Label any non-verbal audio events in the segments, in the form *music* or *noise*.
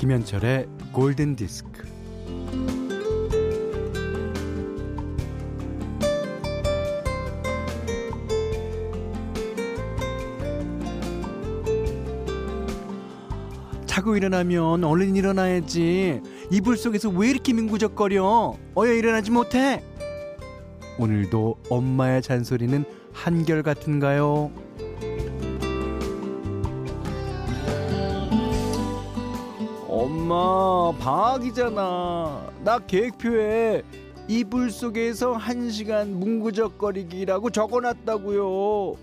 김현철의 골든 디스크. 자고 일어나면 얼른 일어나야지. 이불 속에서 왜 이렇게 민구적거려? 어여 일어나지 못해? 오늘도 엄마의 잔소리는 한결같은가요? 엄마, 방학이잖아. 나 계획표에 이불 속에서 한 시간 뭉구적거리기라고 적어놨다고요.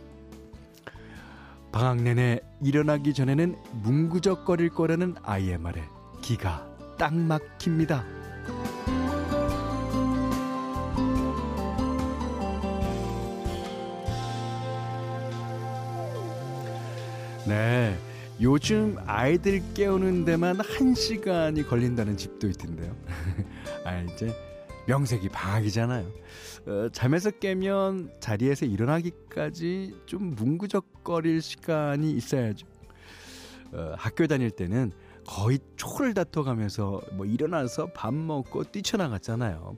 방학 내내 일어나기 전에는 뭉구적거릴 거라는 아이의 말에 기가 딱 막힙니다. 네. 요즘 아이들 깨우는 데만 한 시간이 걸린다는 집도 있던데요. *laughs* 아, 이제 명색이 방학이잖아요. 어, 잠에서 깨면 자리에서 일어나기까지 좀 뭉구적거릴 시간이 있어야죠. 어, 학교 다닐 때는 거의 초를 다퉈가면서 뭐 일어나서 밥 먹고 뛰쳐나갔잖아요.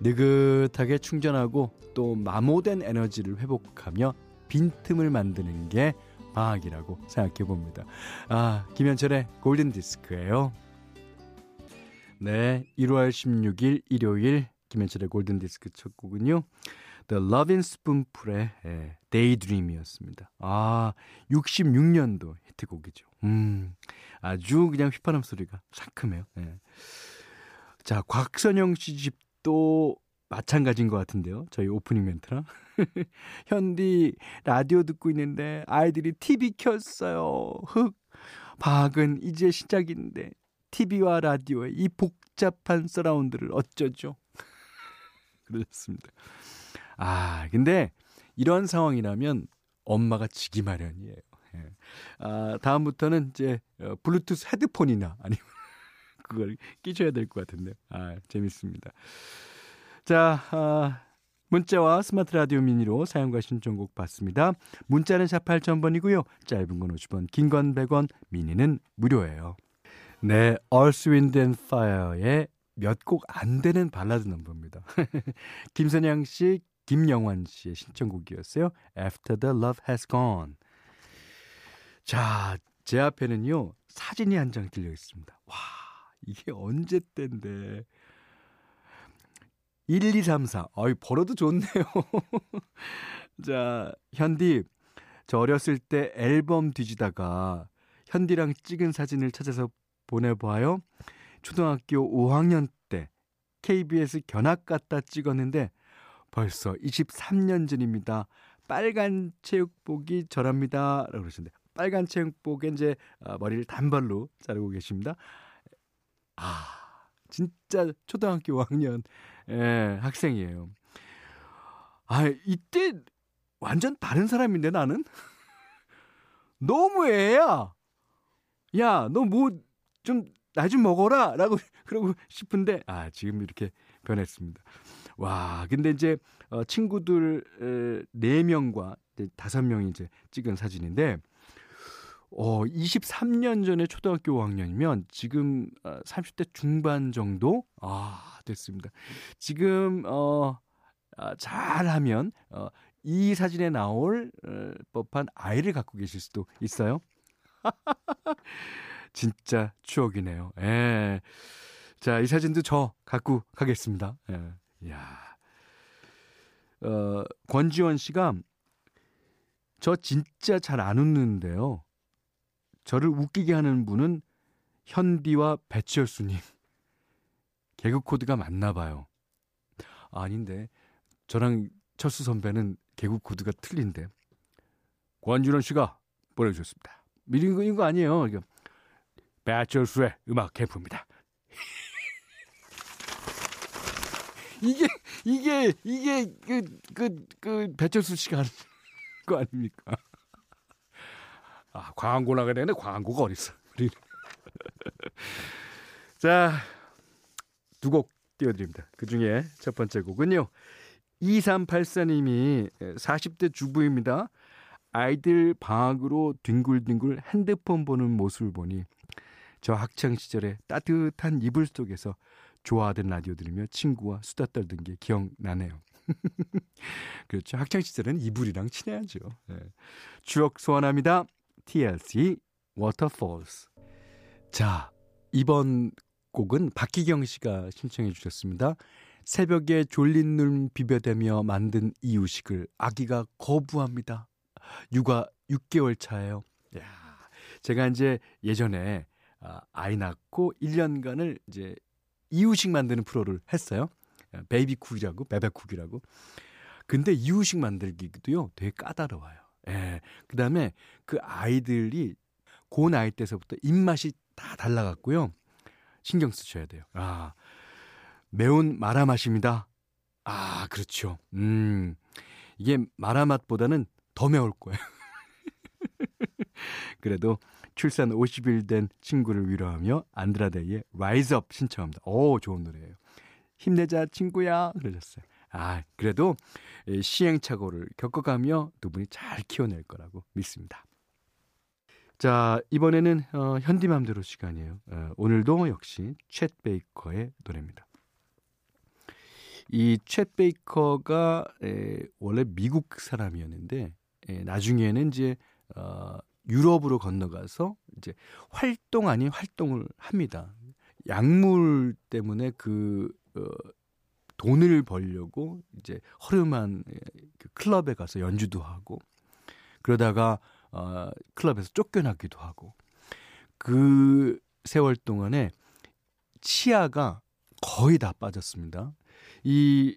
느긋하게 충전하고 또 마모된 에너지를 회복하며 빈틈을 만드는 게 방학이라고 생각해 봅니다. 아, 김현철의 골든 디스크예요. 네, 1월 16일 일요일 김현철의 골든 디스크 첫 곡은요. The Loving Spoonful의 예, Daydream이었습니다. 아, 66년도 히트곡이죠. 음, 아주 그냥 휘파람 소리가 상큼해요. 예. 자, 곽선영 씨 집도 마찬가지인 것 같은데요. 저희 오프닝 멘트랑. *laughs* 현디 라디오 듣고 있는데 아이들이 TV 켰어요. 흑. 방학은 이제 시작인데 TV와 라디오의 이 복잡한 서라운드를 어쩌죠? *laughs* 그렇습니다. 아, 근데 이런 상황이라면 엄마가 지기 마련이에요. 예. 아, 다음부터는 이제 어, 블루투스 헤드폰이나 아니면 *laughs* 그걸 끼셔야 될 것 같은데요. 아, 재밌습니다. 자, 아, 문자와 스마트 라디오 미니로 사연과 신청곡 받습니다. 문자는 샵 8000번이고요. 짧은 건 50원, 긴 건 100원, 미니는 무료예요. 네, Earth, Wind and Fire의 몇 곡 안 되는 발라드 넘버입니다. *laughs* 김선양 씨, 김영환 씨의 신청곡이었어요. After the Love Has Gone. 자, 제 앞에는요, 사진이 한 장 들려 있습니다. 와, 이게 언제 때인데. 1234. 어이, 벌어도 좋네요. *laughs* 자, 현디. 저 어렸을 때 앨범 뒤지다가 현디랑 찍은 사진을 찾아서 보내보아요. 초등학교 5학년 때 KBS 견학 갔다 찍었는데 벌써 23년 전입니다. 빨간 체육복이 저랍니다. 라고 그러시는데 빨간 체육복에 이제 어, 머리를 단발로 자르고 계십니다. 아, 진짜 초등학교 *laughs* 5학년 예, 학생이에요. 아, 이때 완전 다른 사람인데 나는? *laughs* 너무 애야. 야, 너 뭐 좀 나좀 먹어라 라고 *laughs* 그러고 싶은데 아, 지금 이렇게 변했습니다. 와, 근데 이제 어, 친구들 에, 4명과 5명이 이제 찍은 사진인데 어, 23년 전에 초등학교 5학년이면 지금 어, 30대 중반 정도 아, 됐습니다. 지금 어 아, 잘하면 어, 이 사진에 나올 어, 법한 아이를 갖고 계실 수도 있어요. *laughs* 진짜 추억이네요. 예. 자, 이 사진도 저 갖고 가겠습니다. 예. 야. 어, 권지원 씨가 저 진짜 잘 안 웃는데요. 저를 웃기게 하는 분은 현디와 배치열수님. 개그 코드가 맞나 봐요. 아닌데 저랑 철수 선배는 개그 코드가 틀린데. 권준원 씨가 보내주셨습니다. 미리 거 이거 아니에요. 이거 배철수의 음악 캠프입니다. *laughs* 이게 이게 이게 그 그그 그, 그 배철수 씨가 하는 거 아닙니까? 아 광고 나가야 되는데 광고가 어딨어? *laughs* 자, 두 곡 띄워드립니다. 그 중에 첫 번째 곡은요. 2384님이 40대 주부입니다. 아이들 방학으로 뒹굴뒹굴 핸드폰 보는 모습을 보니 저 학창 시절에 따뜻한 이불 속에서 좋아하던 라디오 들으며 친구와 수다 떨던 게 기억나네요. *laughs* 그렇죠. 학창 시절은 이불이랑 친해야죠. 네. 추억 소환합니다. TLC Waterfalls. 자, 이번 곡은 박희경 씨가 신청해 주셨습니다. 새벽에 졸린 눈 비벼대며 만든 이유식을 아기가 거부합니다. 육아 6개월 차예요. 야, 제가 이제 예전에 아, 아이 낳고 1년간을 이제 이유식 만드는 프로를 했어요. 베이비쿡이라고, 베베쿡이라고. 근데 이유식 만들기도요, 되게 까다로워요. 예. 그 다음에 그 아이들이 고 나이 때서부터 입맛이 다 달라갔고요. 신경 쓰셔야 돼요. 아, 매운 마라 맛입니다. 아, 그렇죠. 음, 이게 마라 맛보다는 더 매울 거예요. *laughs* 그래도 출산 50일 된 친구를 위로하며 안드라데이의 Rise Up 신청합니다. 오, 좋은 노래예요. 힘내자 친구야 그러셨어요. 아, 그래도 시행착오를 겪어가며 두 분이 잘 키워낼 거라고 믿습니다. 자, 이번에는 어, 현디맘대로 시간이에요. 어, 오늘도 역시 챗 베이커의 노래입니다. 이챗 베이커가 에, 원래 미국 사람이었는데 에, 나중에는 이제 어, 유럽으로 건너가서 이제 활동 아닌 활동을 합니다. 약물 때문에 그 어, 돈을 벌려고 이제 허름한 그 클럽에 가서 연주도 하고 그러다가 어, 클럽에서 쫓겨나기도 하고 그 세월 동안에 치아가 거의 다 빠졌습니다. 이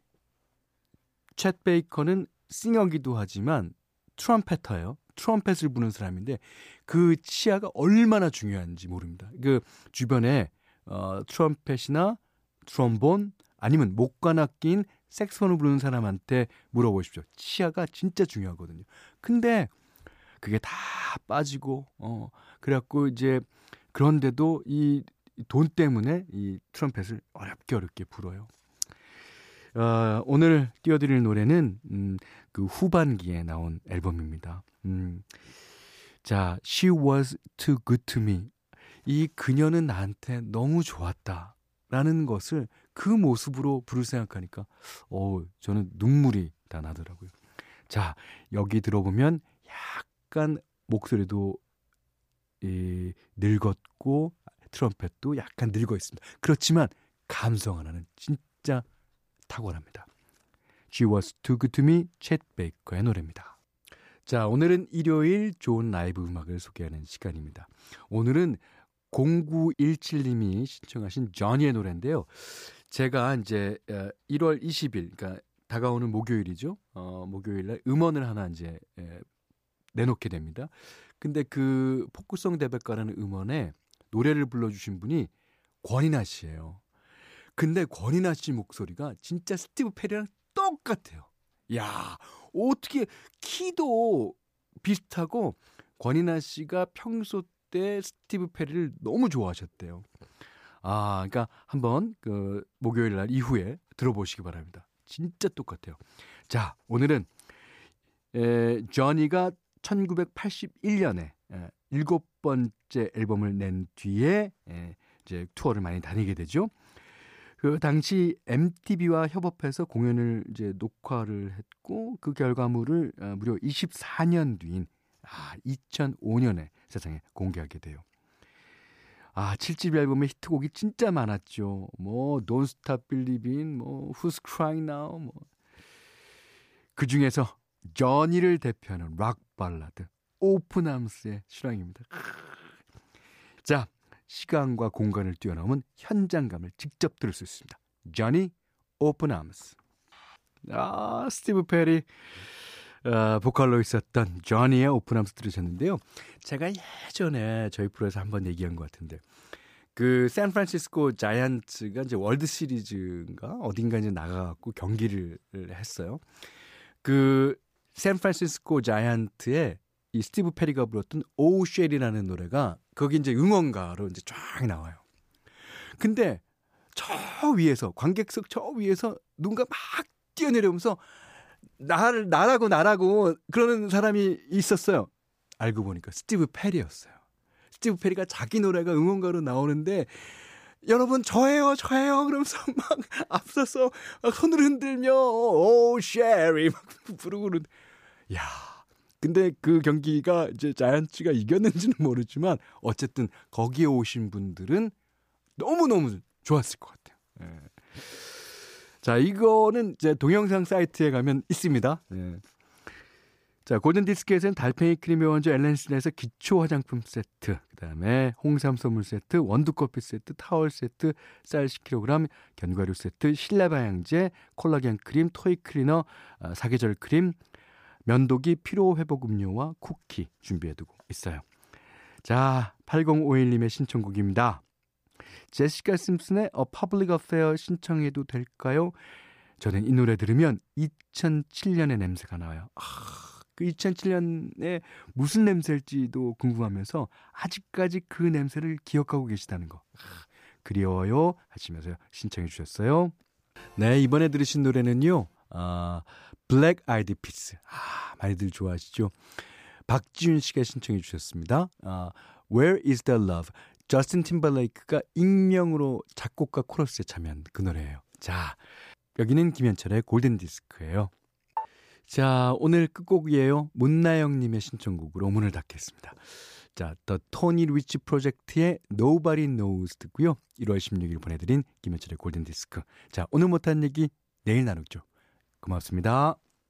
챗 베이커는 싱어기도 하지만 트럼펫터예요. 트럼펫을 부는 사람인데 그 치아가 얼마나 중요한지 모릅니다. 그 주변에 어 트럼펫이나 트럼본 아니면 목관악 낀 색소폰을 부르는 사람한테 물어보십시오. 치아가 진짜 중요하거든요. 근데 그게 다 빠지고 어 그래갖고 이제 그런데도 이 돈 때문에 이 트럼펫을 어렵게 어렵게 불어요. 어, 오늘 띄워드릴 노래는 음, 그 후반기에 나온 앨범입니다. 음, 자, She was too good to me. 이 그녀는 나한테 너무 좋았다. 라는 것을 그 모습으로 부를 생각하니까, 어 저는 눈물이 다 나더라고요. 자, 여기 들어보면 약간 목소리도 이, 늙었고 트럼펫도 약간 늙어 있습니다. 그렇지만 감성 하나는 진짜 탁월합니다. She was too good to me, 챗 베이커의 노래입니다. 자, 오늘은 일요일 좋은 라이브 음악을 소개하는 시간입니다. 오늘은 0917님이 신청하신 저니의 노래인데요. 제가 이제 1월 20일, 그러니까 다가오는 목요일이죠. 어, 목요일 날 음원을 하나 이제 에, 내놓게 됩니다. 근데 그 포크송 대백과라는 음원에 노래를 불러주신 분이 권이나 씨예요. 근데 권이나 씨 목소리가 진짜 스티브 페리랑 똑같아요. 야, 어떻게 키도 비슷하고 권이나 씨가 평소 때 스티브 페리를 너무 좋아하셨대요. 아, 그러니까 한번 그 목요일 날 이후에 들어보시기 바랍니다. 진짜 똑같아요. 자, 오늘은 에, 조니가 1981년에 에, 일곱 번째 앨범을 낸 뒤에 에, 이제 투어를 많이 다니게 되죠. 그 당시 MTV와 협업해서 공연을 이제 녹화를 했고 그 결과물을 어, 무려 24년 뒤인 아, 2005년에 세상에 공개하게 돼요. 아, 7집 앨범의 히트곡이 진짜 많았죠. 뭐 Don't Stop Believing, 뭐 Who's Crying Now, 뭐. 그 중에서 저니를 대표하는 락 발라드 오픈함스의 실황입니다. 자, 시간과 공간을 뛰어넘은 현장감을 직접 들을 수 있습니다. Journey Open Arms. 아, 스티브 페리 어, 보컬로 있었던 Journey의 Open Arms 들으셨는데요. 제가 예전에 저희 프로에서 한번 얘기한 것 같은데 그 샌프란시스코 자이언츠가 이제 월드 시리즈인가 어딘가 이제 나가갖고 경기를 했어요. 그 샌프란시스코 자이언트의 이 스티브 페리가 불렀던 Oh Sherrie라는 노래가 거기 이제 응원가로 이제 쫙 나와요. 근데 저 위에서 관객석 저 위에서 누군가 막 뛰어내려오면서 나를 나라고 나라고 그러는 사람이 있었어요. 알고 보니까 스티브 페리였어요. 스티브 페리가 자기 노래가 응원가로 나오는데 여러분 저예요 저예요 그러면서 *laughs* 막 앞서서 막 손을 흔들며 Oh Sherrie 막 *laughs* 부르고 그러는 야 근데 그 경기가 이제 자이언츠가 이겼는지는 모르지만 어쨌든 거기에 오신 분들은 너무너무 좋았을 것 같아요. 예. 자, 이거는 이제 동영상 사이트에 가면 있습니다. 예. 자, 골든 디스크에서는 달팽이 크림 의 원조 엘렌실에서 기초 화장품 세트, 그 다음에 홍삼 선물 세트, 원두 커피 세트, 타월 세트, 쌀 10kg, 견과류 세트, 실내 방향제, 콜라겐 크림, 토이 클리너, 아, 사계절 크림, 면도기, 피로 회복 음료와 쿠키 준비해두고 있어요. 자, 8051님의 신청곡입니다. 제시카 심슨의 A Public Affair 신청해도 될까요? 저는 이 노래 들으면 2007년의 냄새가 나와요. 아, 그 2007년에 무슨 냄새일지도 궁금하면서 아직까지 그 냄새를 기억하고 계시다는 거. 아, 그리워요 하시면서 신청해 주셨어요. 네, 이번에 들으신 노래는요. 아, Black Eyed Peas. 아, 많이들 좋아하시죠? 박지윤 씨가 신청해 주셨습니다. 아, Where is the love? 저스틴 팀벌레이크가 익명으로 작곡과 코러스에 참여한 그 노래예요. 자, 여기는 김현철의 골든 디스크예요. 자, 오늘 끝곡이에요. 문나영 님의 신청곡으로 문을 닫겠습니다. 자, The Tony Rich Project의 Nobody Knows 듣고요. 1월 16일 보내드린 김현철의 골든 디스크. 자, 오늘 못한 얘기 내일 나누죠. 고맙습니다.